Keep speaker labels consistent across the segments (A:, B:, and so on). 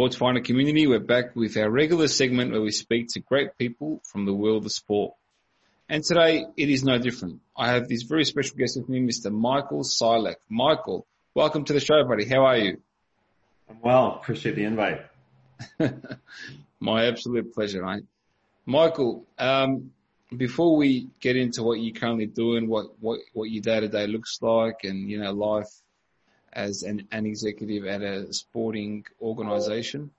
A: Sports Finder community, we're back with our regular segment where we speak to great people from the world of sport. And today it is no different. I have this very special guest with me, Mr. Michael Silek. Michael, welcome to the show, buddy. How are you?
B: I'm well. Appreciate the invite.
A: My absolute pleasure, mate. Michael, um, before we get into what you're currently doing, what, what, what your day to day looks like and, you know, life as an, an executive at a sporting organization,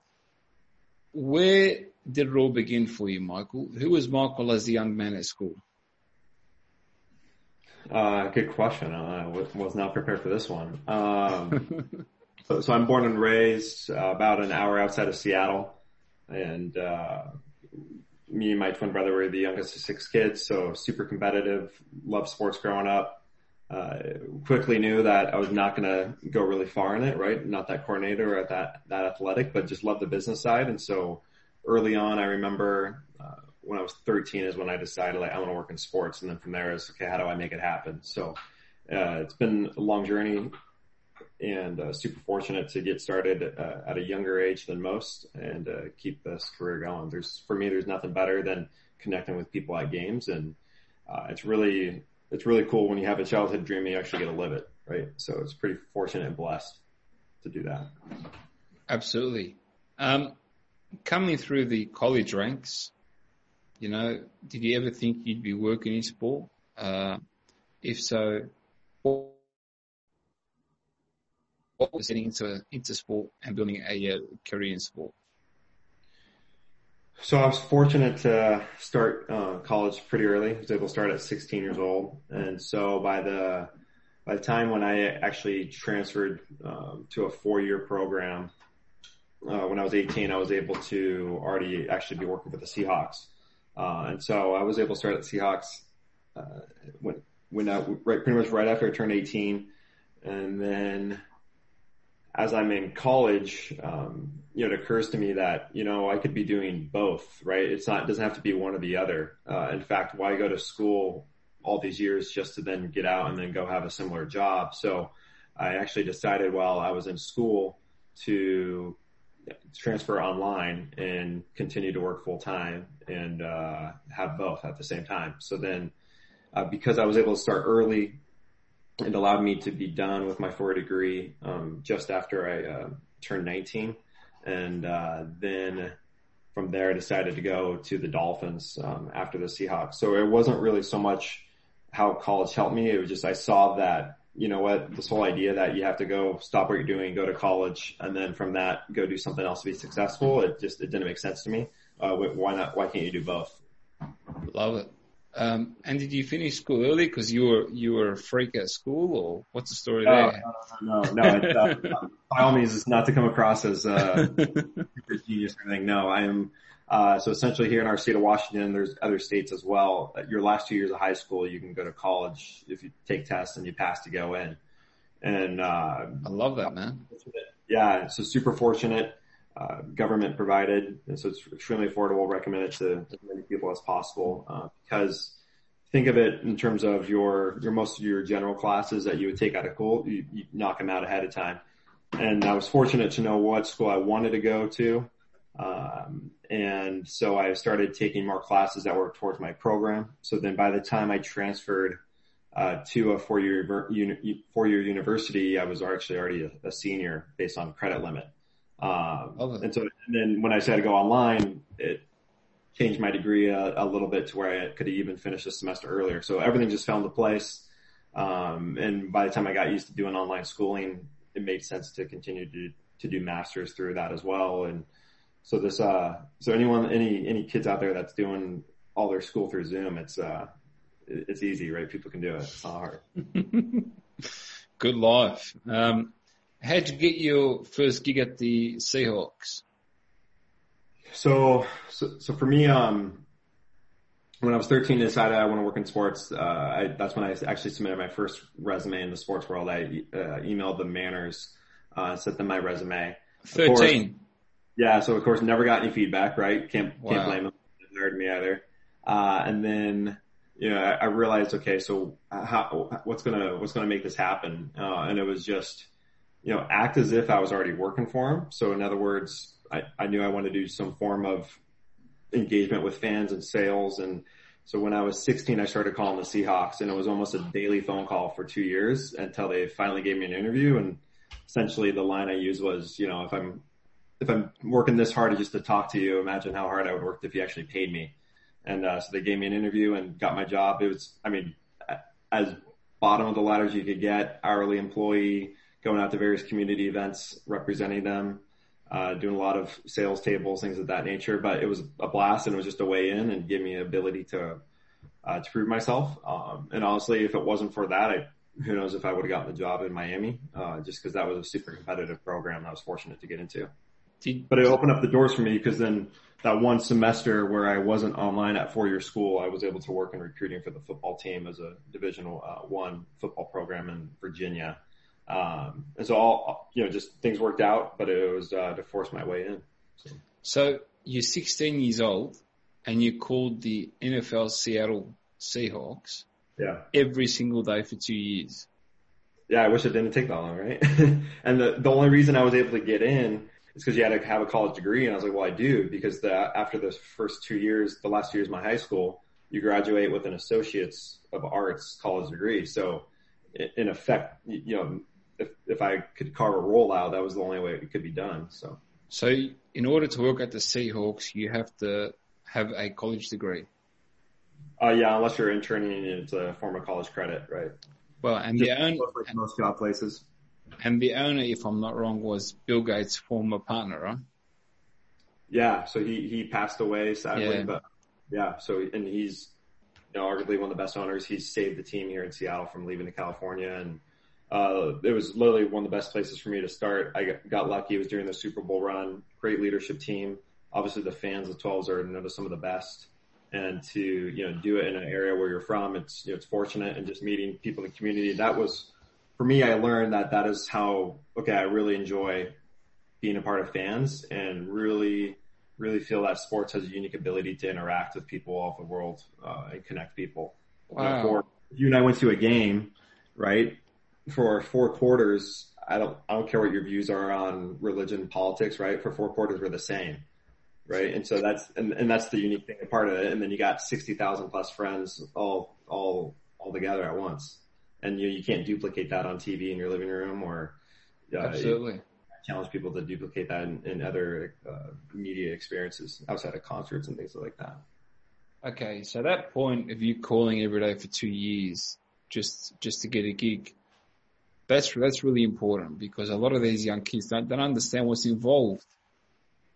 A: where did it all begin for you, Michael? Who was Michael as a young man at school?
B: Uh, good question. I was not prepared for this one. Um, so, so I'm born and raised uh, about an hour outside of Seattle, and uh, me and my twin brother were the youngest of six kids. So super competitive, loved sports growing up. Uh, quickly knew that I was not going to go really far in it, right? Not that coordinator or that that athletic, but just love the business side. And so early on, I remember uh, when I was 13 is when I decided like I want to work in sports, and then from there is okay, how do I make it happen? So uh, it's been a long journey, and uh, super fortunate to get started uh, at a younger age than most, and uh, keep this career going. There's for me, there's nothing better than connecting with people at games, and it's really it's really cool when you have a childhood dream and you actually get to live it, right? So it's pretty fortunate and blessed to do that.
A: Absolutely. Um, coming through the college ranks, you know, did you ever think you'd be working in sport? Uh, if so, what was getting into into sport and building a uh, career in sport?
B: So I was fortunate to start uh, college pretty early. I was able to start at 16 years old, and so by the by the time when I actually transferred um, to a four-year program, uh, when I was 18, I was able to already actually be working for the Seahawks, uh, and so I was able to start at Seahawks uh, when when I, right pretty much right after I turned 18, and then as I'm in college, um, you know, it occurs to me that, you know, I could be doing both, right? It's not, it doesn't have to be one or the other. Uh, in fact, why go to school all these years just to then get out and then go have a similar job? So I actually decided while I was in school to transfer online and continue to work full time and, uh, have both at the same time. So then, uh, because I was able to start early, it allowed me to be done with my four degree um, just after I uh, turned 19, and uh, then from there I decided to go to the Dolphins um, after the Seahawks. So it wasn't really so much how college helped me; it was just I saw that you know what this whole idea that you have to go stop what you're doing, go to college, and then from that go do something else to be successful. It just it didn't make sense to me. Uh, why not? Why can't you do both?
A: Love it. Um, and did you finish school early because you were you were a freak at school, or what's the story
B: No,
A: there?
B: no, no, no. It's, uh, by all means, it's not to come across as uh, super genius or anything. No, I am. Uh, so essentially, here in our state of Washington, there's other states as well. Your last two years of high school, you can go to college if you take tests and you pass to go in. And uh,
A: I love that, man.
B: yeah, so super fortunate. Uh, government provided, and so it's extremely affordable. Recommend it to as many people as possible uh, because think of it in terms of your your most of your general classes that you would take out of school. You, you knock them out ahead of time. And I was fortunate to know what school I wanted to go to, um, and so I started taking more classes that were towards my program. So then by the time I transferred uh, to a four-year uni- four-year university, I was actually already a, a senior based on credit limit. Um, and so and then when I decided to go online, it changed my degree a, a little bit to where I could even finish the semester earlier. So everything just fell into place. Um, and by the time I got used to doing online schooling, it made sense to continue to, to do masters through that as well. And so this, uh, so anyone, any, any kids out there that's doing all their school through Zoom, it's, uh, it's easy, right? People can do it. It's not hard.
A: Good life. Um, how'd you get your first gig at the Seahawks?
B: So, so, so for me, um, when I was 13, I decided I want to work in sports. Uh, I, that's when I actually submitted my first resume in the sports world. I uh, emailed the Mariners, uh, sent them my resume.
A: 13.
B: Yeah, so of course never got any feedback, right? Can't
A: Wow.
B: can't blame them. They hired me either. Uh, and then you know I, I realized okay, so how what's gonna what's gonna make this happen? Uh, and it was just you know act as if I was already working for them. So in other words, I, I knew I wanted to do some form of engagement with fans and sales and. So when I was 16, I started calling the Seahawks and it was almost a daily phone call for two years until they finally gave me an interview. And essentially the line I used was, you know, if I'm if I'm working this hard just to talk to you, imagine how hard I would work if you actually paid me. And uh, so they gave me an interview and got my job. It was, I mean, as bottom of the ladder as you could get, hourly employee, going out to various community events, representing them, uh, doing a lot of sales tables, things of that nature. But it was a blast and it was just a way in and gave me the ability to uh, to prove myself. Um, and honestly, if it wasn't for that, I who knows if I would have gotten the job in Miami, uh, just because that was a super competitive program I was fortunate to get into
A: Did,
B: but it opened up the doors for me because then that one semester where I wasn't online at four year school, I was able to work in recruiting for the football team as a divisional uh, one football program in Virginia. Um, and so all, you know, just things worked out, but it was, uh, to force my way in. So,
A: so you're 16 years old and you called the NFL Seattle Seahawks
B: yeah.
A: every single day for two years.
B: Yeah. I wish it didn't take that long, right? and the, the only reason I was able to get in is because you had to have a college degree. And I was like, well, I do because the, after the first two years, the last two years of my high school, you graduate with an associate's of arts college degree. So in effect, you you know, if, if I could carve a roll out, that was the only way it could be done. So
A: So in order to work at the Seahawks, you have to have a college degree.
B: Uh, yeah, unless you're interning, it's a form of college credit, right?
A: Well, and the owner,
B: like most job places.
A: and the owner, if I'm not wrong, was Bill Gates' former partner, right?
B: Yeah, so he he passed away sadly,
A: Yeah.
B: but yeah, so and he's you know arguably one of the best owners. He's saved the team here in Seattle from leaving to California, and uh, it was literally one of the best places for me to start. I got, lucky. It was during the Super Bowl run. Great leadership team. Obviously, the fans of 12s are you know, some of the best. And to you know do it in an area where you're from, it's you know, it's fortunate, and just meeting people in the community. That was for me. I learned that that is how okay. I really enjoy being a part of fans and really really feel that sports has a unique ability to interact with people all over the world uh, and connect people. You know,
A: Wow.
B: you and I went to a game, right? For four quarters, I don't I don't care what your views are on religion, politics, right? For four quarters, we're the same, right? And so that's and, and that's the unique thing, part of it. And then you got sixty thousand plus friends all all all together at once, and you you can't duplicate that on TV in your living room or uh,
A: Absolutely.
B: challenge people to duplicate that in, in other uh, media experiences outside of concerts and things like that.
A: Okay, so that point of you calling every day for two years just just to get a gig, that's that's really important because a lot of these young kids don't, don't understand what's involved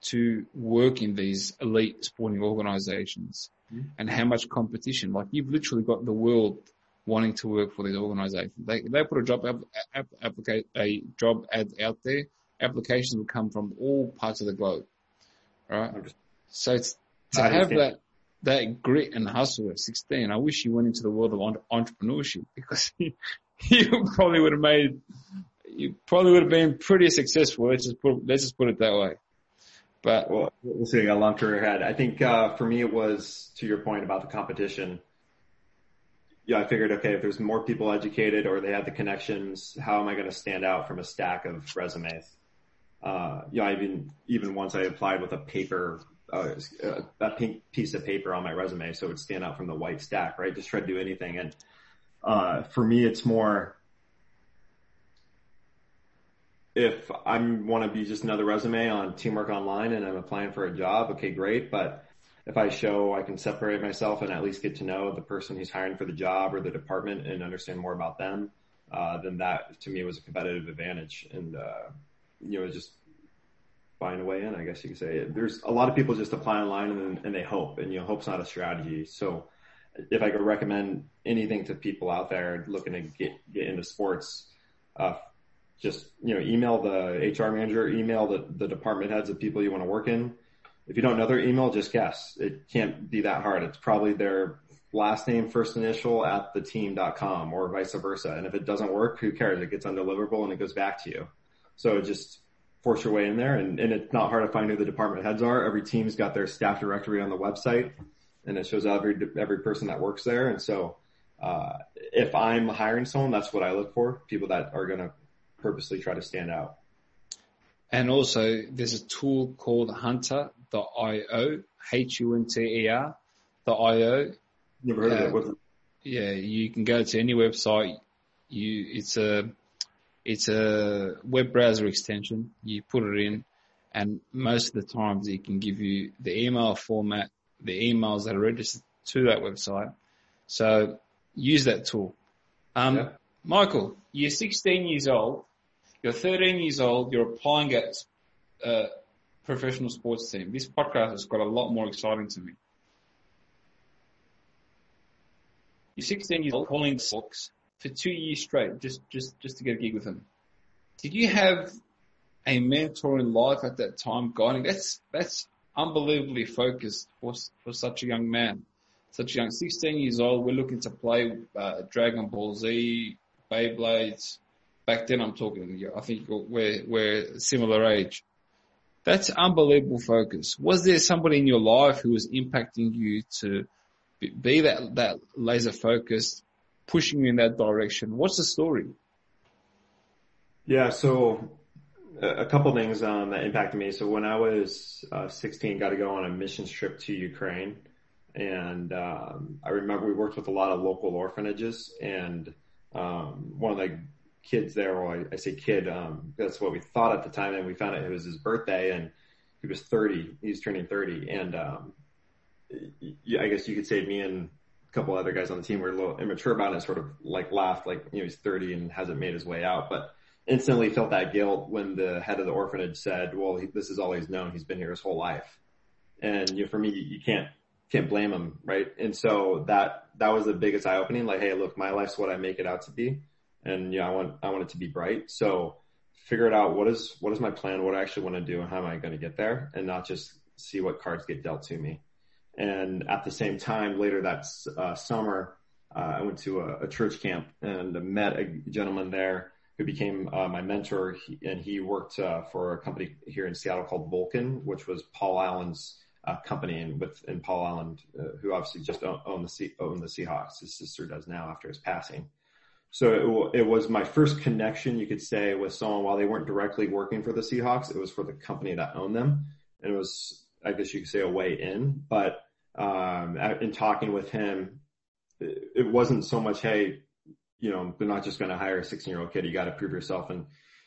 A: to work in these elite sporting organizations and how much competition. Like you've literally got the world wanting to work for these organizations. They they put a job app, app, applica- a job ad out there. Applications will come from all parts of the globe, right? So it's to have that that grit and hustle at 16. I wish you went into the world of entrepreneurship because you, probably would have made, you probably would have been pretty successful. Let's just put, let's just put it that way. But
B: Well, we'll see. I long career ahead. I think uh, for me, it was to your point about the competition. Yeah, I figured, okay, if there's more people educated or they have the connections, how am I going to stand out from a stack of resumes? Uh, even even once I applied with a paper, uh, a pink piece of paper on my resume, so it would stand out from the white stack, right? Just try to do anything. And uh, for me, it's more if I want to be just another resume on Teamwork Online and I'm applying for a job, okay, great. But if I show I can separate myself and at least get to know the person who's hiring for the job or the department and understand more about them, uh, then that to me was a competitive advantage. And, uh, you know, just find a way in, I guess you could say. There's a lot of people just apply online and, and they hope, and you know, hope's not a strategy. So if I could recommend anything to people out there looking to get, get into sports, uh, just, you know, email the HR manager, email the, the department heads of people you want to work in. If you don't know their email, just guess. It can't be that hard. It's probably their last name, first initial at the team.com or vice versa. And if it doesn't work, who cares? It gets undeliverable and it goes back to you. So just force your way in there and, and it's not hard to find who the department heads are. Every team's got their staff directory on the website and it shows every, every person that works there. And so, uh, if I'm hiring someone, that's what I look for. People that are going to purposely try to stand out.
A: And also there's a tool called hunter.io, H-U-N-T-E-R, .io.
B: Never heard of it.
A: Uh, yeah, you can go to any website. You, it's a, it's a web browser extension. You put it in and most of the times it can give you the email format, the emails that are registered to that website. So use that tool. Um, yeah. Michael, you're 16 years old. You're 13 years old. You're applying at a uh, professional sports team. This podcast has got a lot more exciting to me. You're 16 years old, calling books for two years straight, just just just to get a gig with them. Did you have a mentor in life at that time guiding? That's that's unbelievably focused for for such a young man, such a young 16 years old. We're looking to play uh, Dragon Ball Z, Beyblades. Back then, I'm talking. I think we're we're similar age. That's unbelievable focus. Was there somebody in your life who was impacting you to be that that laser focused, pushing you in that direction? What's the story?
B: Yeah, so a couple things um, that impacted me. So when I was uh, 16, got to go on a missions trip to Ukraine, and um, I remember we worked with a lot of local orphanages, and um, one of the kids there, or I, I say kid, um, that's what we thought at the time, and we found out it was his birthday, and he was 30. He's turning 30, and um, I guess you could say me and a couple other guys on the team were a little immature about it, sort of like laughed, like you know he's 30 and hasn't made his way out, but instantly felt that guilt when the head of the orphanage said, well, he, this is all he's known. He's been here his whole life. And you know, for me, you can't, can't blame him. Right. And so that, that was the biggest eye opening. Like, Hey, look, my life's what I make it out to be. And yeah, I want, I want it to be bright. So figure it out. What is, what is my plan? What I actually want to do and how am I going to get there and not just see what cards get dealt to me. And at the same time, later that uh, summer, uh, I went to a, a church camp and met a gentleman there who became uh, my mentor, he, and he worked uh, for a company here in Seattle called Vulcan, which was Paul Allen's uh, company, and with and Paul Allen, uh, who obviously just owned the owned the Seahawks. His sister does now after his passing. So it, it, was my first connection, you could say, with someone while they weren't directly working for the Seahawks. It was for the company that owned them, and it was, I guess you could say, a way in. But um, in talking with him, it wasn't so much, hey, you know, they're not just going to hire a 16 year old kid. You got to prove yourself. And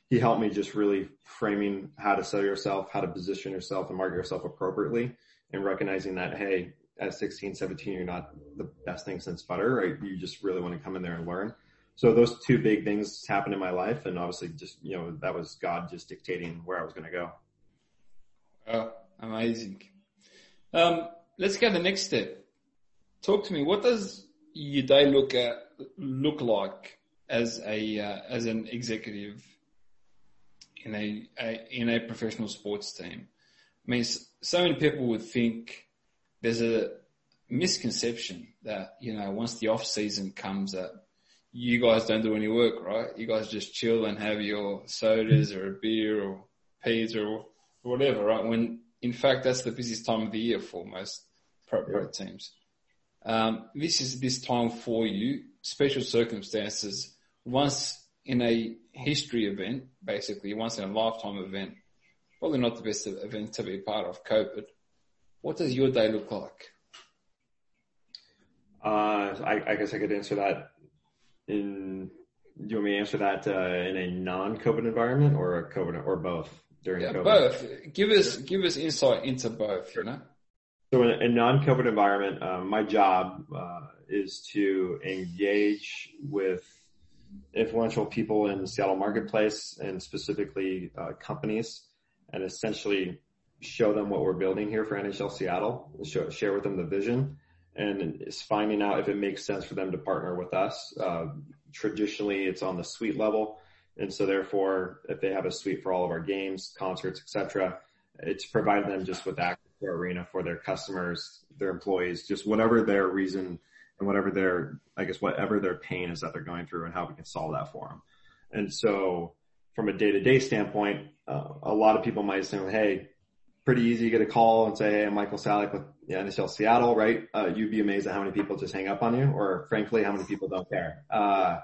B: he helped me just really framing how to sell yourself, how to position yourself and market yourself appropriately and recognizing that, Hey, at 16, 17, you're not the best thing since butter, right? You just really want to come in there and learn. So those two big things happened in my life. And obviously just, you know, that was God just dictating where I was going to go.
A: Oh, amazing. Um, let's get the next step. Talk to me. What does your day look at look like as a uh, as an executive in a, a, in a professional sports team? I mean, so many people would think there's a misconception that you know once the off season comes that you guys don't do any work, right? You guys just chill and have your sodas or a beer or pizza or whatever, right? When in fact that's the busiest time of the year for most pro, pro teams. Um, this is this time for you, special circumstances, once in a history event, basically, once in a lifetime event, probably not the best event to be part of COVID. What does your day look like?
B: Uh, I, I guess I could answer that in, do you want me to answer that uh, in a non-COVID environment or a COVID or both during yeah, COVID?
A: Both. Give us, give us insight into both, you know?
B: So in a non-COVID environment, um, my job uh, is to engage with influential people in the Seattle marketplace and specifically uh, companies and essentially show them what we're building here for NHL Seattle, show, share with them the vision and is finding out if it makes sense for them to partner with us. Uh, traditionally, it's on the suite level. And so therefore, if they have a suite for all of our games, concerts, etc., it's providing them just with access to arena for their customers, their employees, just whatever their reason and whatever their, I guess, whatever their pain is that they're going through and how we can solve that for them. And so from a day to day standpoint, uh, a lot of people might say, Hey, pretty easy to get a call and say, Hey, I'm Michael Salick with the NHL Seattle, right? Uh, you'd be amazed at how many people just hang up on you or frankly, how many people don't care. Uh,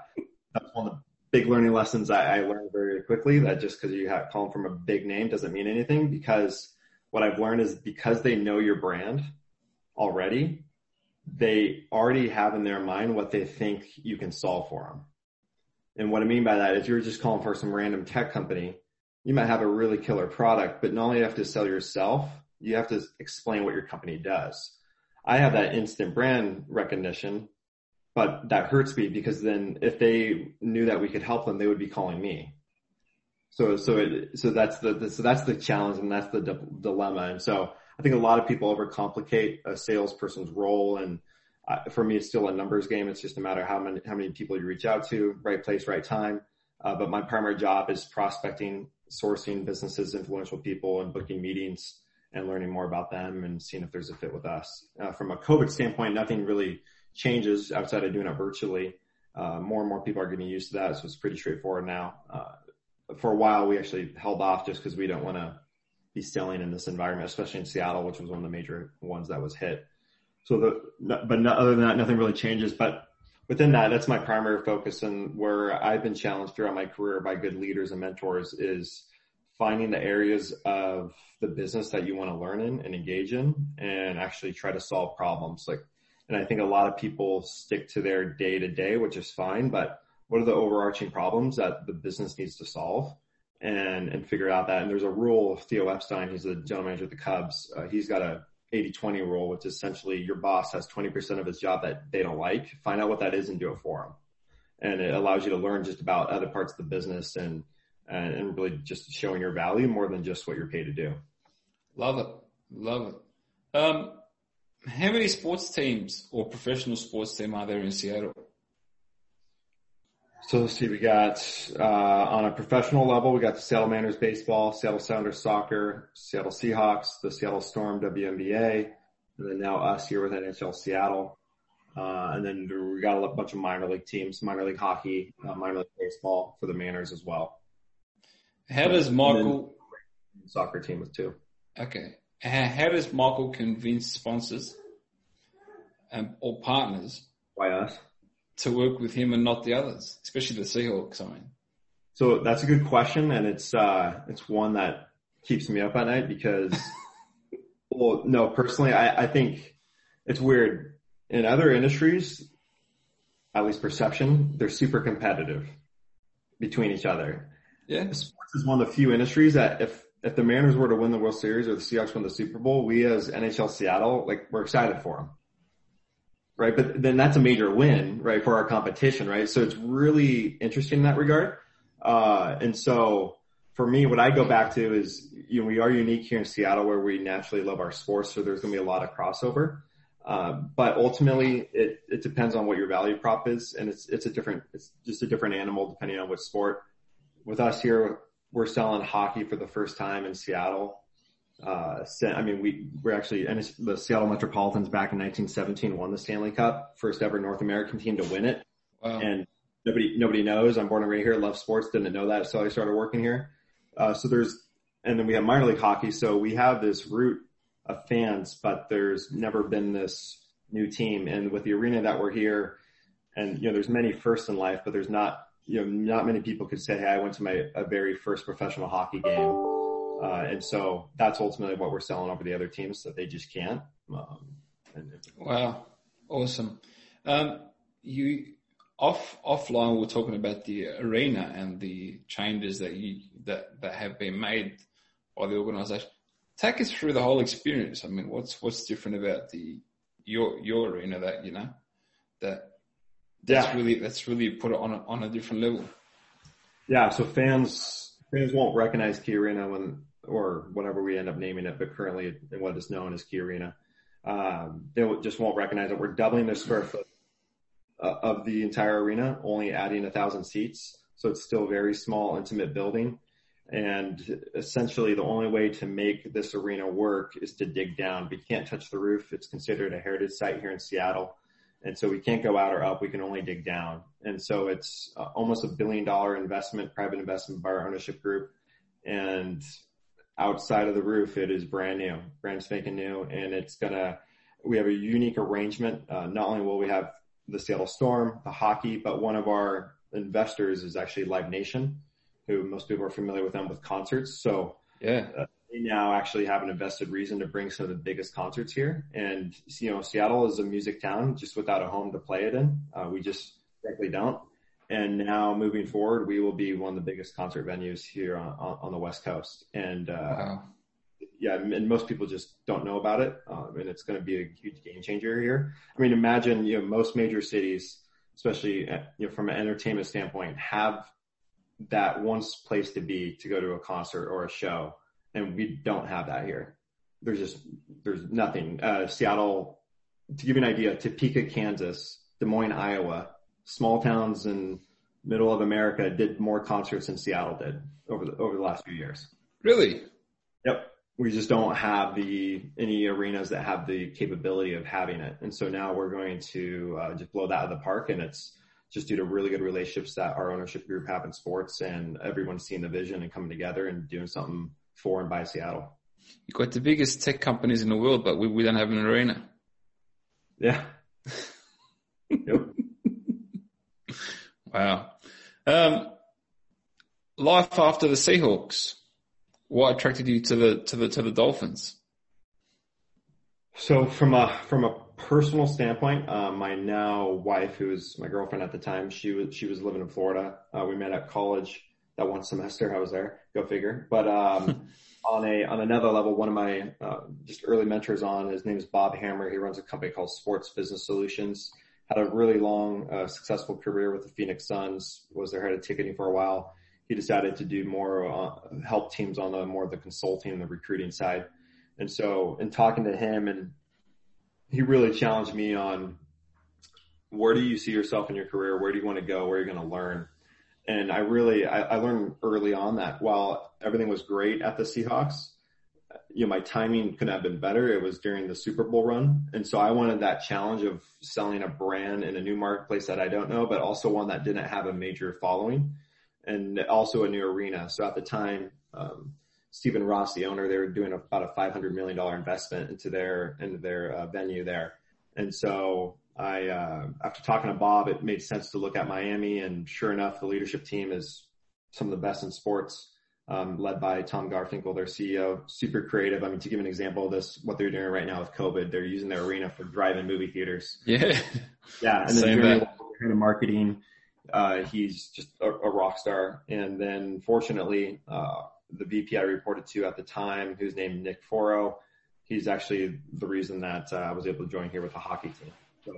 B: that's one of the big learning lessons I, I learned very quickly that just because you have call them from a big name doesn't mean anything because what I've learned is because they know your brand already, they already have in their mind what they think you can solve for them. And what I mean by that is you're just calling for some random tech company. You might have a really killer product, but not only do you have to sell yourself, you have to explain what your company does. I have that instant brand recognition, but that hurts me because then if they knew that we could help them, they would be calling me. So, so it, so that's the, the so that's the challenge and that's the di- dilemma. And so I think a lot of people overcomplicate a salesperson's role. And uh, for me, it's still a numbers game. It's just a matter of how many, how many people you reach out to, right place, right time. Uh, but my primary job is prospecting, sourcing businesses, influential people and booking meetings and learning more about them and seeing if there's a fit with us. Uh, from a COVID standpoint, nothing really changes outside of doing it virtually. Uh, more and more people are getting used to that. So it's pretty straightforward now. Uh, for a while, we actually held off just because we don't want to be selling in this environment, especially in Seattle, which was one of the major ones that was hit. So the, but no, other than that, nothing really changes. But within that, that's my primary focus and where I've been challenged throughout my career by good leaders and mentors is finding the areas of the business that you want to learn in and engage in and actually try to solve problems. Like, and I think a lot of people stick to their day to day, which is fine, but what are the overarching problems that the business needs to solve? And and figure out that. And there's a rule of Theo Epstein, he's the general manager of the Cubs. Uh, he's got a 80-20 rule, which is essentially your boss has 20% of his job that they don't like. Find out what that is and do it for him. And it allows you to learn just about other parts of the business and and, and really just showing your value more than just what you're paid to do.
A: Love it, love it. Um, how many sports teams or professional sports team are there in Seattle?
B: So let's see, we got, uh, on a professional level, we got the Seattle Mariners baseball, Seattle Sounders soccer, Seattle Seahawks, the Seattle Storm WNBA, and then now us here with NHL Seattle. Uh, and then we got a bunch of minor league teams, minor league hockey, uh, minor league baseball for the Mariners as well.
A: How does Michael,
B: soccer team with two.
A: okay, how, does Michael convince sponsors um, or partners
B: Why us?
A: To work with him and not the others, especially the Seahawks. I mean,
B: So that's a good question, and it's uh, it's one that keeps me up at night because, well, no, personally, I, I think it's weird. In other industries, at least perception, they're super competitive between each other.
A: yeah,
B: Sports is one of the few industries that if if the Mariners were to win the World Series or the Seahawks win the Super Bowl, we as NHL Seattle, like we're excited for them. Right. But then that's a major win, right, for our competition, right? So it's really interesting in that regard. Uh, and so for me, what I go back to is, you know, we are unique here in Seattle where we naturally love our sports. So there's going to be a lot of crossover. Uh, but ultimately it, it depends on what your value prop is. And it's, it's a different, it's just a different animal depending on which sport. With us here, we're selling hockey for the first time in Seattle. Uh, I mean, we, we're actually, and the Seattle Metropolitans back in 1917 won the Stanley Cup, first ever North American team to win it.
A: wow.
B: And nobody, nobody knows. I'm born and raised here, love sports, didn't know that. So I started working here. Uh, so there's, and then we have minor league hockey. So we have this root of fans, but there's never been this new team. And with the arena that we're here, and you know, there's many firsts in life, but there's not, you know, not many people could say, Hey, I went to my, a very first professional hockey game. Uh, and so that's ultimately what we're selling over the other teams that they just can't. Um, and,
A: Wow, awesome. Um, you off offline, we're talking about the arena and the changes that you that that have been made by the organisation. Take us through the whole experience. I mean, what's what's different about the your your arena that you know that that's
B: Yeah.
A: really that's really put it on a, on a different level.
B: Yeah, so fans fans won't recognize Key Arena when or whatever we end up naming it, but currently what is known as Key Arena. Um, they just won't recognize it. We're doubling the square foot uh, of the entire arena, only adding a thousand seats. So it's still very small, intimate building. And essentially the only way to make this arena work is to dig down. We can't touch the roof. It's considered a heritage site here in Seattle. And so we can't go out or up. We can only dig down. And so it's uh, almost a billion dollar investment, private investment by our ownership group. And outside of the roof, it is brand new, brand spanking new. And it's gonna, we have a unique arrangement. Uh, not only will we have the Seattle Storm, the hockey, but one of our investors is actually Live Nation, who most people are familiar with them with concerts. So
A: Yeah.
B: uh, they now actually have an invested reason to bring some of the biggest concerts here. And you know, Seattle is a music town just without a home to play it in. Uh, we just frankly don't. And now moving forward, we will be one of the biggest concert venues here on, on, on the West Coast. And, uh,
A: Wow.
B: yeah, and most people just don't know about it. Um, and it's going to be a huge game changer here. I mean, imagine, you know, most major cities, especially, uh, you know, from an entertainment standpoint, have that one place to be to go to a concert or a show. And we don't have that here. There's just, there's nothing. Uh, Seattle, to give you an idea, Topeka, Kansas, Des Moines, Iowa, small towns in middle of America did more concerts than Seattle did over the, over the last few years.
A: Really?
B: Yep. We just don't have the any arenas that have the capability of having it, and so now we're going to uh, just blow that out of the park, and it's just due to really good relationships that our ownership group have in sports, and everyone's seeing the vision and coming together and doing something for and by Seattle.
A: You've got the biggest tech companies in the world, but we, we don't have an arena.
B: Yeah. yep.
A: Wow. Um, life after the Seahawks. What attracted you to the to the to the Dolphins?
B: So from a from a personal standpoint, uh, my now wife, who was my girlfriend at the time, she was she was living in Florida. Uh, we met at college that one semester. I was there. Go figure. But um, on a on another level, one of my uh, just early mentors on his name is Bob Hamer. He runs a company called Sports Business Solutions. Had a really long, uh, successful career with the Phoenix Suns. Was their head of ticketing for a while. He decided to do more uh, help teams on the more of the consulting and the recruiting side. And so, in talking to him, and he really challenged me on where do you see yourself in your career? Where do you want to go? Where are you going to learn? And I really, I, I learned early on that while everything was great at the Seahawks, you know, my timing couldn't have been better. It was during the Super Bowl run. And so I wanted that challenge of selling a brand in a new marketplace that I don't know, but also one that didn't have a major following and also a new arena. So at the time, um, Stephen Ross, the owner, they were doing about a $500 million investment into their, into their uh, venue there. And so I, uh, after talking to Bob, it made sense to look at Miami and sure enough, the leadership team is some of the best in sports, um, led by Tom Garfinkel, their CEO, super creative. I mean, to give an example of this, what they're doing right now with COVID, they're using their arena for drive-in movie theaters.
A: Yeah.
B: Yeah. And
A: Same
B: then
A: that.
B: Of marketing, uh, he's just a, a rock star. And then fortunately, uh, the VP I reported to at the time, who's named Nick Foro, he's actually the reason that uh, I was able to join here with the hockey team. So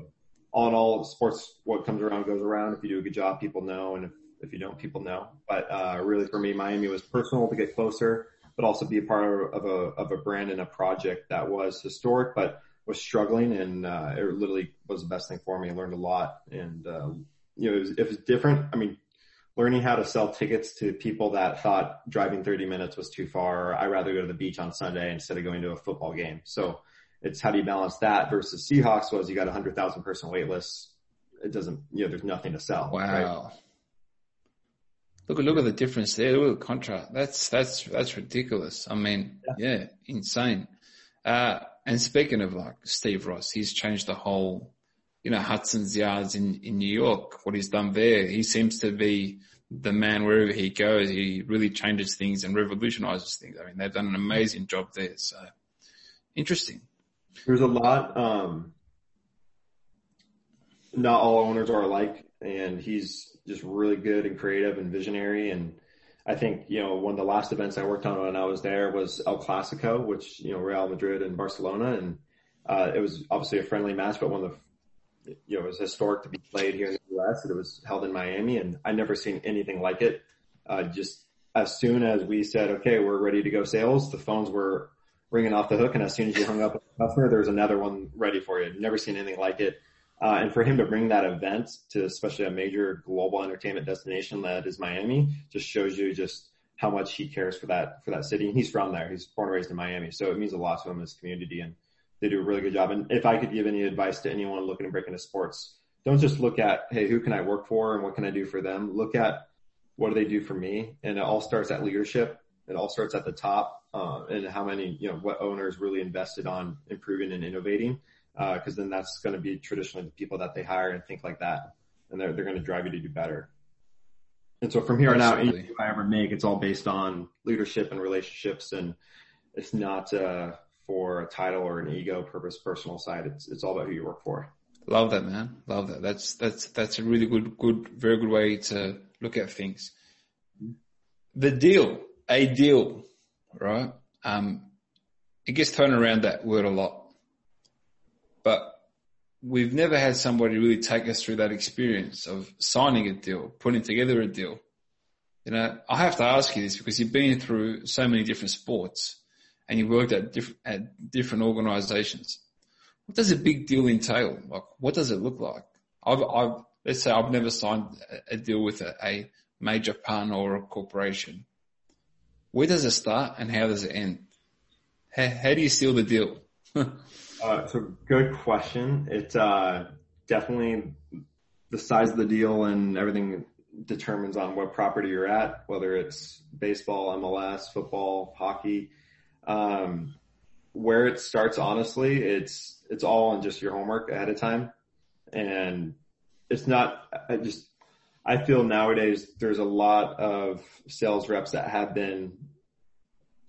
B: all in all, sports, what comes around goes around. If you do a good job, people know. And if, if you don't, people know. But, uh, really for me, Miami was personal to get closer, but also be a part of a, of a brand and a project that was historic, but was struggling. And, uh, it literally was the best thing for me. I learned a lot and, uh, you know, it was, it was different. I mean, learning how to sell tickets to people that thought driving 30 minutes was too far. I'd rather go to the beach on Sunday instead of going to a football game. So it's how do you balance that versus Seahawks was you got a hundred thousand person wait list. It doesn't, you know, there's nothing to sell. Right?
A: Look at look at the difference there. Look at the contract. That's that's that's ridiculous. I mean, yeah, insane. Uh, and speaking of like Steve Ross, he's changed the whole, you know, Hudson's Yards in in New York. What he's done there, he seems to be the man wherever he goes. He really changes things and revolutionizes things. I mean, they've done an amazing job there. So interesting.
B: There's a lot, um, not all owners are alike and he's just really good and creative and visionary. And I think, you know, one of the last events I worked on when I was there was El Clasico, which, you know, Real Madrid and Barcelona. And, uh, it was obviously a friendly match, but one of the, you know, it was historic to be played here in the U.S. it was held in Miami and I never seen anything like it. Uh, just as soon as we said, okay, we're ready to go sales, the phones were ringing off the hook. And as soon as you hung up with customer, there was another one ready for you. Never seen anything like it. Uh, and for him to bring that event to especially a major global entertainment destination that is Miami just shows you just how much he cares for that, for that city. And he's from there. He's born and raised in Miami. So it means a lot to him as a community and they do a really good job. And if I could give any advice to anyone looking to break into sports, don't just look at, Hey, who can I work for and what can I do for them? Look at what do they do for me? And it all starts at leadership. It all starts at the top, uh, and how many, you know, what owners really invested on improving and innovating. Uh, cause then that's going to be traditionally the people that they hire and think like that. And they're, they're going to drive you to do better. And so from here on out, anything I ever make, it's all based on leadership and relationships and it's not, uh, for a title or an ego purpose personal side. It's, it's all about who you work for.
A: Love that, man. Love that. That's, that's, that's a really good, good, very good way to look at things. The deal, a deal, right? Um, it gets thrown around that word a lot, we've never had somebody really take us through that experience of signing a deal, putting together a deal. You know, I have to ask you this because you've been through so many different sports and you worked at different, at different organizations. What does a big deal entail? Like, what does it look like? I've, I've, let's say I've never signed a deal with a, a major partner or a corporation. Where does it start and how does it end? How, how do you seal the deal?
B: uh, so good question. It's, uh, definitely the size of the deal and everything determines on what property you're at, whether it's baseball, MLS, football, hockey. Um, where it starts, honestly, it's, it's all on just your homework ahead of time. And it's not, I just, I feel nowadays there's a lot of sales reps that have been,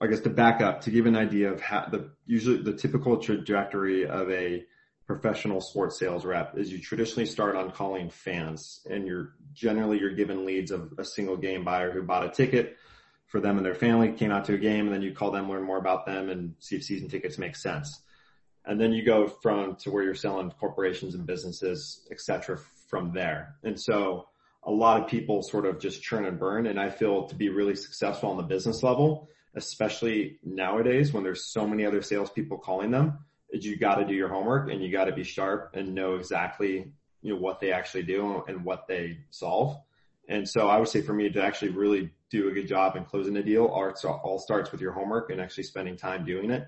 B: I guess to back up, to give an idea of how the, usually the typical trajectory of a professional sports sales rep is you traditionally start on calling fans and you're generally you're given leads of a single game buyer who bought a ticket for them and their family, came out to a game, and then you call them, learn more about them, and see if season tickets make sense. And then you go from to where you're selling corporations and businesses, et cetera, from there. And so a lot of people sort of just churn and burn. And I feel to be really successful on the business level, especially nowadays when there's so many other salespeople calling them, you got to do your homework and you got to be sharp and know exactly you know what they actually do and what they solve. And so I would say for me to actually really do a good job in closing a deal, all starts with your homework and actually spending time doing it.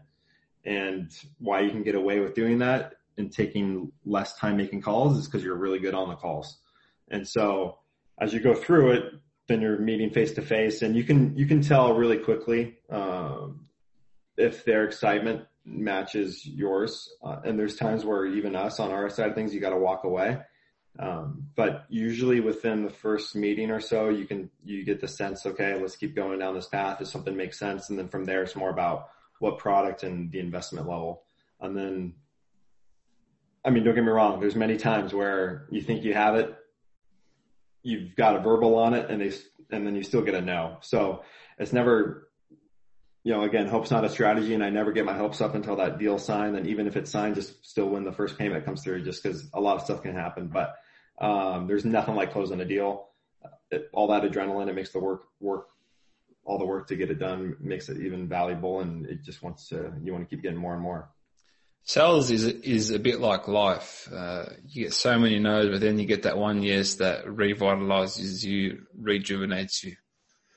B: And why you can get away with doing that and taking less time making calls is because you're really good on the calls. And so as you go through it, then you're meeting face to face and you can, you can tell really quickly, um, if their excitement matches yours. Uh, and there's times where even us on our side of things, you got to walk away. Um, but usually within the first meeting or so, you can, you get the sense, okay, let's keep going down this path if something makes sense. And then from there, it's more about what product and the investment level. And then, I mean, don't get me wrong. There's many times where you think you have it, you've got a verbal on it and they, and then you still get a no. So it's never, you know, again, hope's not a strategy and I never get my hopes up until that deal signed. And even if it's signed, just still when the first payment comes through, just cause a lot of stuff can happen. But um, there's nothing like closing a deal. It, all that adrenaline, it makes the work work, all the work to get it done makes it even valuable, and it just wants to you want to keep getting more and more.
A: Sales is is a bit like life. Uh, you get so many no's, but then you get that one yes that revitalizes you, rejuvenates you.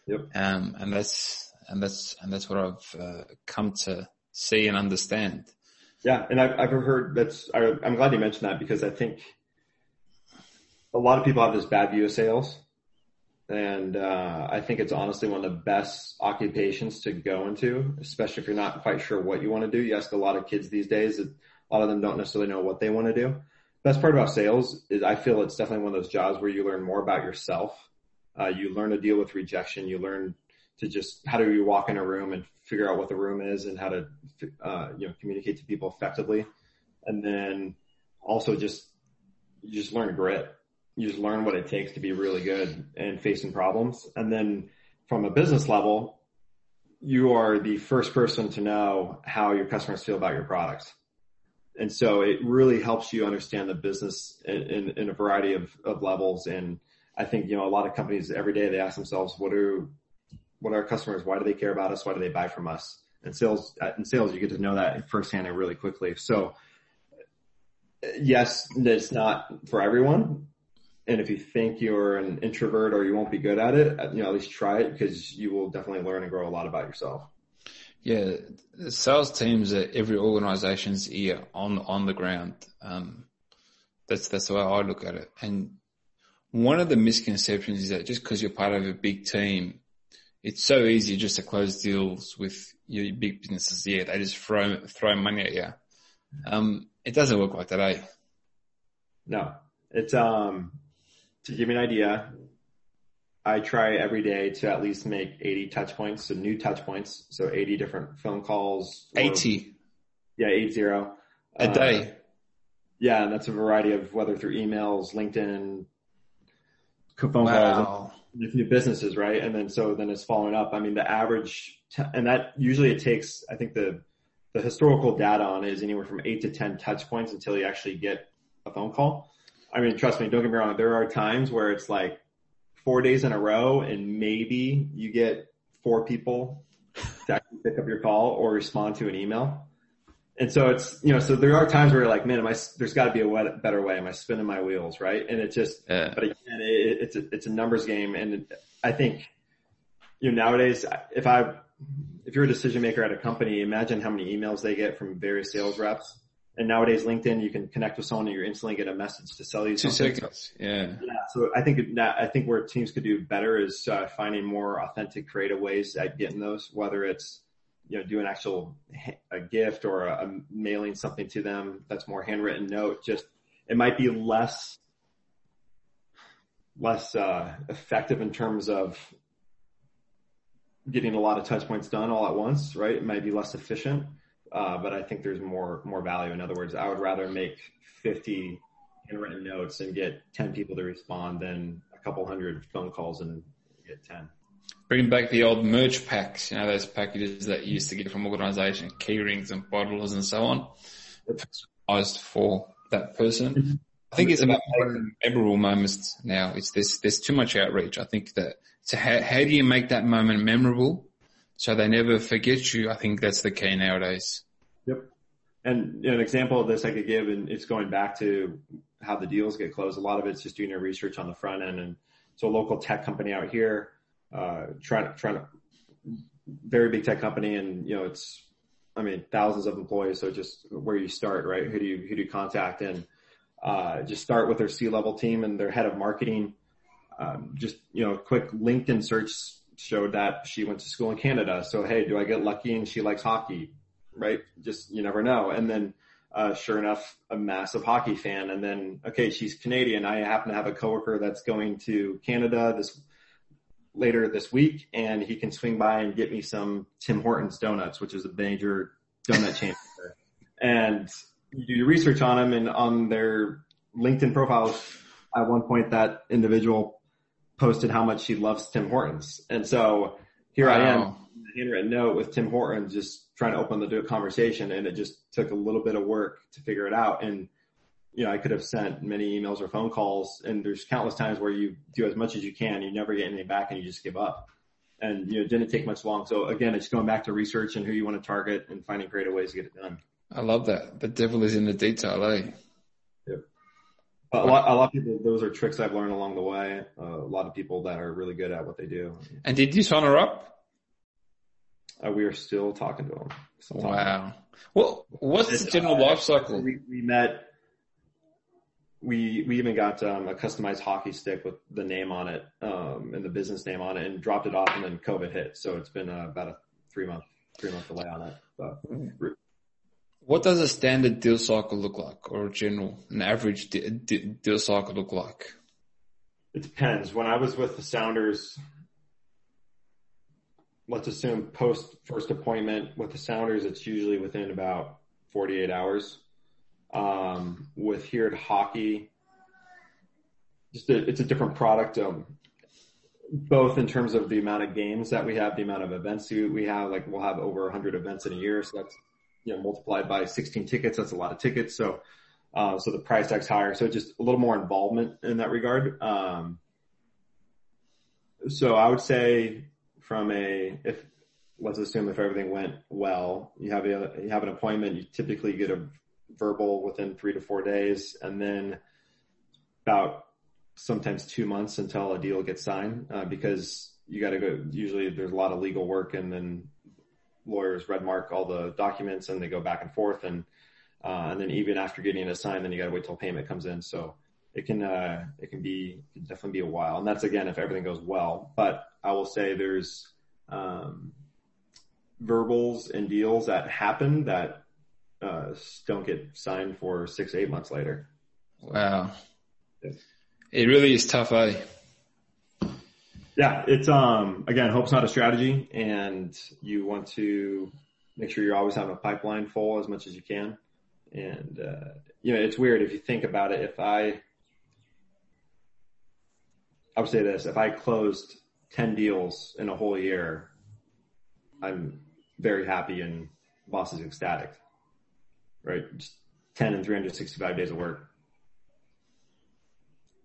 B: Yep.
A: Um, and that's and that's and that's what I've uh, come to see and understand.
B: Yeah, and I've I've heard that's I, I'm glad you mentioned that because I think a lot of people have this bad view of sales. And, uh, I think it's honestly one of the best occupations to go into, especially if you're not quite sure what you want to do. You ask a lot of kids these days, a lot of them don't necessarily know what they want to do. Best part about sales is I feel it's definitely one of those jobs where you learn more about yourself. Uh, you learn to deal with rejection. You learn to just how do you walk in a room and figure out what the room is and how to, uh, you know, communicate to people effectively. And then also just, you just learn grit you just learn what it takes to be really good and facing problems. And then from a business level, you are the first person to know how your customers feel about your products. And so it really helps you understand the business in, in, in, a variety of, of levels. And I think, you know, a lot of companies every day they ask themselves, what are, what are our customers? Why do they care about us? Why do they buy from us? And sales, in sales, you get to know that firsthand and really quickly. So yes, it's not for everyone. And if you think you're an introvert or you won't be good at it, you know, at least try it because you will definitely learn and grow a lot about yourself.
A: Yeah, sales teams are every organization's ear on on the ground. Um, that's that's the way I look at it. And one of the misconceptions is that just because you're part of a big team, it's so easy just to close deals with your big businesses. Yeah, they just throw throw money at you. Um, it doesn't work like that, eh?
B: No, it's um to give you an idea. I try every day to at least make 80 touch points, so new touch points. So 80 different phone calls.
A: or-
B: 80. Yeah, eight zero.
A: a
B: Uh,
A: day.
B: Yeah, and that's a variety of whether through emails, LinkedIn, phone calls,
A: Wow.
B: with new businesses, right? And then so then it's following up. I mean, the average, t- and that usually it takes. I think the the historical data on it is anywhere from eight to ten touch points until you actually get a phone call. I mean, trust me, don't get me wrong. There are times where it's like four days in a row, and maybe you get four people to actually pick up your call or respond to an email. And so it's, you know, so there are times where you're like, man, am I, there's gotta be a better way. Am I spinning my wheels? Right. And it just,
A: Yeah.
B: but again, it, it's a, it's a numbers game. And I think, you know, nowadays, if I, if you're a decision maker at a company, imagine how many emails they get from various sales reps. And nowadays, LinkedIn, you can connect with someone and you instantly get a message to sell you
A: Two
B: something.
A: seconds. Yeah.
B: Yeah, so I think that I think where teams could do better is uh, finding more authentic, creative ways at getting those. Whether it's you know doing actual a gift or a, a mailing something to them that's more handwritten note. Just it might be less less uh, effective in terms of getting a lot of touch points done all at once, right? It might be less efficient, uh, but I think there's more more value. In other words, I would rather make 50 handwritten notes and get 10 people to respond than a couple hundred phone calls and get 10.
A: Bringing back the old merch packs, you know, those packages that you used to get from organization, key rings and bottles and so on. Personalized for that person. I think it's about making memorable moments now. It's this, there's too much outreach. I think that, so how, how do you make that moment memorable so they never forget you? I think that's the key nowadays.
B: Yep. And an example of this I could give, and it's going back to how the deals get closed. A lot of it's just doing your research on the front end. And so a local tech company out here, uh, trying to, trying to, very big tech company. And, you know, it's, I mean, thousands of employees. So just where you start, right? Who do you, who do you contact? And, uh, just start with their C level team and their head of marketing. Um, just, you know, quick LinkedIn search showed that she went to school in Canada. So, hey, do I get lucky and she likes hockey? Right? Just, you never know. And then, uh, sure enough, a massive hockey fan. And then, okay, she's Canadian. I happen to have a coworker that's going to Canada this later this week and he can swing by and get me some Tim Hortons donuts, which is a major donut chain. and you do your research on them and on their LinkedIn profiles. At one point that individual posted how much she loves Tim Hortons. And so here I am, handwritten note with Tim Hortons, just trying to open the conversation. And it just took a little bit of work to figure it out. And, you know, I could have sent many emails or phone calls and there's countless times where you do as much as you can. You never get anything back and you just give up. And, you know, it didn't take much long. So again, it's going back to research and who you want to target and finding creative ways to get it done.
A: I love that. The devil is in the detail, eh?
B: But a lot, a lot of people, those are tricks I've learned along the way. Uh, a lot of people that are really good at what they do.
A: And did you sign her up?
B: Uh, we are still talking to them. Still talking.
A: Wow. Well, what's the general
B: uh,
A: life cycle?
B: We, we met. We we even got um, a customized hockey stick with the name on it um, and the business name on it, and dropped it off, and then COVID hit. So it's been uh, about a three month three month delay on it. But
A: What does a standard deal cycle look like, or a general, an average de- de- deal cycle look like?
B: It depends. When I was with the Sounders, let's assume post first appointment with the Sounders, it's usually within about 48 hours. Um, with here at hockey, just a, it's a different product. Um, both in terms of the amount of games that we have, the amount of events we we have, like we'll have over 100 events in a year. So that's, you know, multiplied by 16 tickets. That's a lot of tickets. So, uh, so the price tag's higher. So just a little more involvement in that regard. Um, so I would say from a, if, let's assume if everything went well, you have a, you have an appointment, you typically get a verbal within three to four days, and then about sometimes two months until a deal gets signed uh, because you got to go. Usually, there's a lot of legal work, and then lawyers red mark all the documents, and they go back and forth, and uh, and then even after getting it signed, then you got to wait till payment comes in. So it can uh, it can be it can definitely be a while, and that's again if everything goes well. But I will say there's um, verbals and deals that happen that uh, don't get signed for six eight months later.
A: Wow, it really is tough, eh?
B: Yeah, it's um again, hope's not a strategy, and you want to make sure you're always having a pipeline full as much as you can. And uh, you know, it's weird if you think about it. If I I would say this: if I closed ten deals in a whole year, I'm very happy and boss is ecstatic. Right? Just ten and 365 days of work.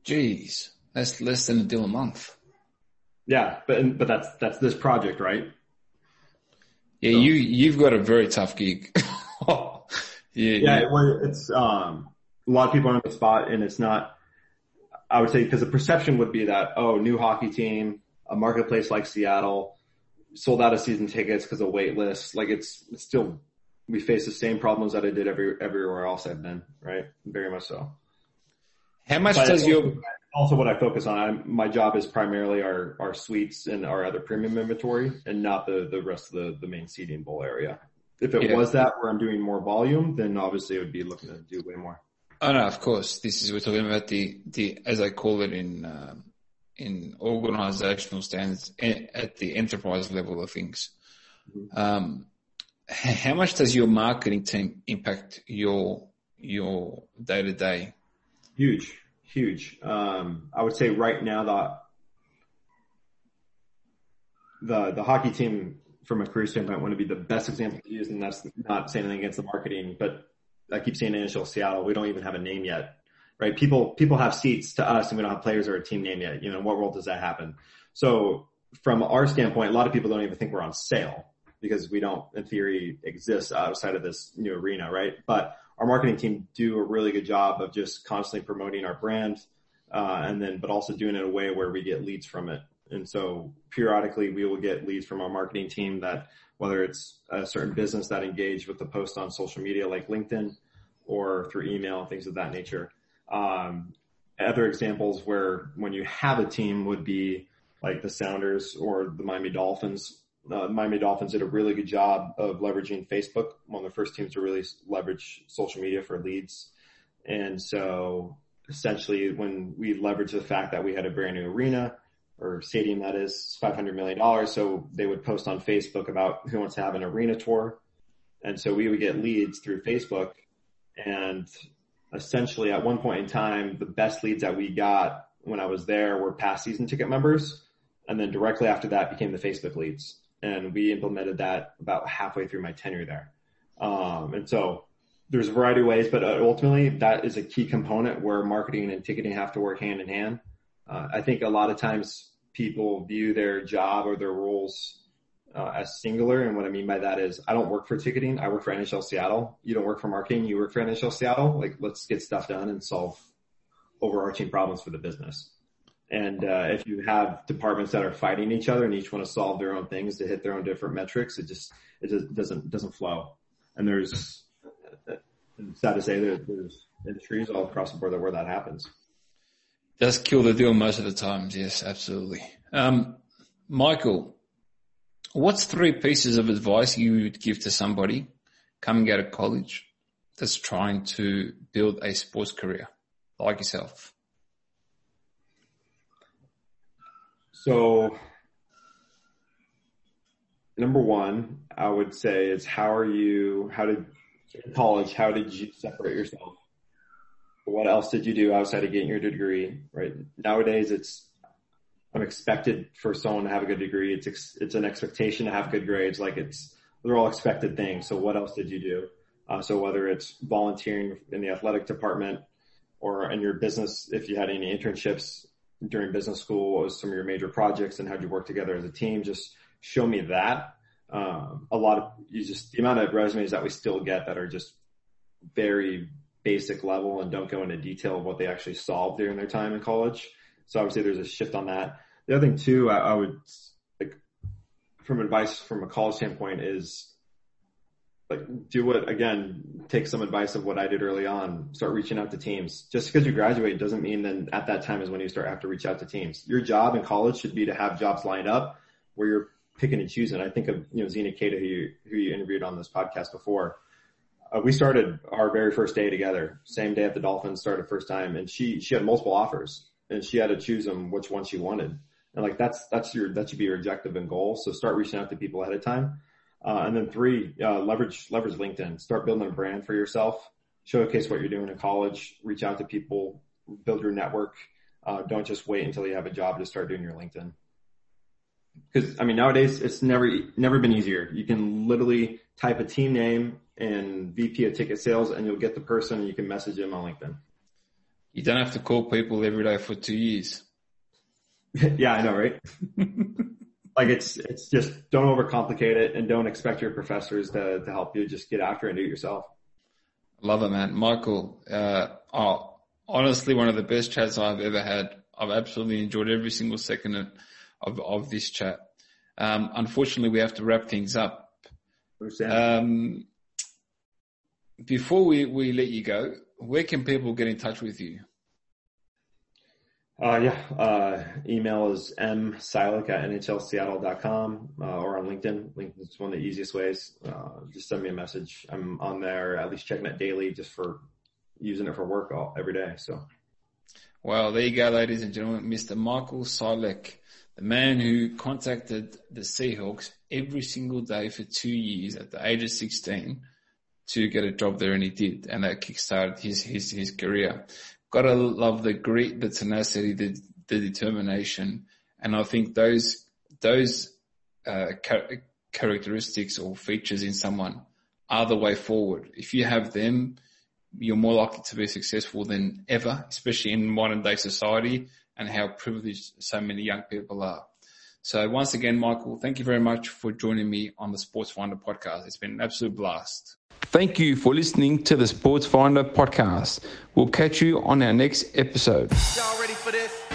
A: Jeez, that's less than a deal a month.
B: Yeah, but but that's that's this project, right?
A: Yeah, so, you you've got a very tough gig.
B: yeah, yeah. Well, it's um a lot of people are on the spot, and it's not I would say because the perception would be that, oh, new hockey team, a marketplace like Seattle, sold out of season tickets because of wait lists. Like it's, it's still, we face the same problems that I did every, everywhere else I've been, right? Very much so.
A: How much but does your,
B: also what I focus on, I'm, my job is primarily our, our suites and our other premium inventory and not the, the rest of the, the main seating bowl area. If it yeah. was that where I'm doing more volume, then obviously I would be looking to do way more.
A: Oh no, of course. This is we're talking about the the as I call it in um, in organizational standards at the enterprise level of things. Mm-hmm. Um, how much does your marketing team impact your your day to day?
B: Huge, huge. Um, I would say right now the the the hockey team from a career standpoint want to be the best example to use, and that's not saying anything against the marketing, but I keep saying NHL Seattle. We don't even have a name yet, right? People people have seats to us, and we don't have players or a team name yet. You know, in what world does that happen? So from our standpoint, a lot of people don't even think we're on sale because we don't, in theory, exist outside of this new arena, right? But our marketing team do a really good job of just constantly promoting our brand, uh, and then but also doing it in a way where we get leads from it. And so periodically we will get leads from our marketing team that whether it's a certain business that engaged with the post on social media like LinkedIn or through email, things of that nature. Um, other examples where when you have a team would be like the Sounders or the Miami Dolphins. Uh, Miami Dolphins did a really good job of leveraging Facebook, one of the first teams to really leverage social media for leads. And so essentially when we leveraged the fact that we had a brand new arena, or stadium that is $500 million. So they would post on Facebook about who wants to have an arena tour. And so we would get leads through Facebook and essentially at one point in time, the best leads that we got when I was there were past season ticket members. And then directly after that became the Facebook leads. And we implemented that about halfway through my tenure there. Um, and so there's a variety of ways, but uh, ultimately that is a key component where marketing and ticketing have to work hand in hand. Uh, I think a lot of times people view their job or their roles uh, as singular. And what I mean by that is I don't work for ticketing. I work for NHL Seattle. You don't work for marketing. You work for NHL Seattle. Like let's get stuff done and solve overarching problems for the business. And uh, if you have departments that are fighting each other and each want to solve their own things to hit their own different metrics, it just it just doesn't doesn't flow. And there's sad to say that there's industries all across the board that where that happens
A: does kill the deal most of the times. Yes, absolutely. Um, Michael, what's three pieces of advice you would give to somebody coming out of college that's trying to build a sports career like yourself?
B: So, number one, I would say is how are you, how did, college, how did you separate yourself what else did you do outside of getting your degree, right? Nowadays it's, I'm expected for someone to have a good degree. It's, ex, it's an expectation to have good grades. Like it's, they're all expected things. So what else did you do? Uh, so whether it's volunteering in the athletic department or in your business, if you had any internships during business school, what was some of your major projects and how'd you work together as a team? Just show me that. Um, a lot of you just the amount of resumes that we still get that are just very basic level and don't go into detail of what they actually solved during their time in college. So obviously there's a shift on that. The other thing too, I, I would like from advice from a college standpoint is like do what again, take some advice of what I did early on. Start reaching out to teams. Just because you graduate doesn't mean then at that time is when you start have to reach out to teams. Your job in college should be to have jobs lined up where you're picking and choosing. I think of you know Zena Kata who you, who you interviewed on this podcast before. Uh, we started our very first day together, same day at the Dolphins started first time, and she she had multiple offers, and she had to choose them which one she wanted. And like that's that's your that should be your objective and goal. So start reaching out to people ahead of time. Uh, and then three, uh, leverage leverage LinkedIn. Start building a brand for yourself. Showcase what you're doing in college. Reach out to people. Build your network. Uh, don't just wait until you have a job to start doing your LinkedIn. Because I mean nowadays it's never never been easier. You can literally type a team name and VP of ticket sales, and you'll get the person. and You can message them on LinkedIn.
A: You don't have to call people every day for two years.
B: yeah, I know, right? like it's it's just don't overcomplicate it and don't expect your professors to to help you. Just get after it and do it yourself.
A: Love it, man. Michael, uh, oh, honestly, one of the best chats I've ever had. I've absolutely enjoyed every single second of, of this chat. Um, unfortunately, we have to wrap things up. Um, before we, we let you go, where can people get in touch with you?
B: Uh, yeah, uh, email is msilik at nhlseattle.com uh, or on LinkedIn. LinkedIn is one of the easiest ways. Uh, just send me a message. I'm on there, at least checking it daily, just for using it for work all, every day. So,
A: well, there you go, ladies and gentlemen, Mr. Michael Silik, the man who contacted the Seahawks every single day for two years at the age of 16 to get a job there, and he did, and that kickstarted his his his career gotta love the grit, the tenacity, the, the determination. And I think those, those, uh, char- characteristics or features in someone are the way forward. If you have them, you're more likely to be successful than ever, especially in modern day society and how privileged so many young people are. So once again, Michael, thank you very much for joining me on the Sports Finder podcast. It's been an absolute blast. Thank you for listening to the Sports Finder podcast. We'll catch you on our next episode.
C: Y'all ready for this?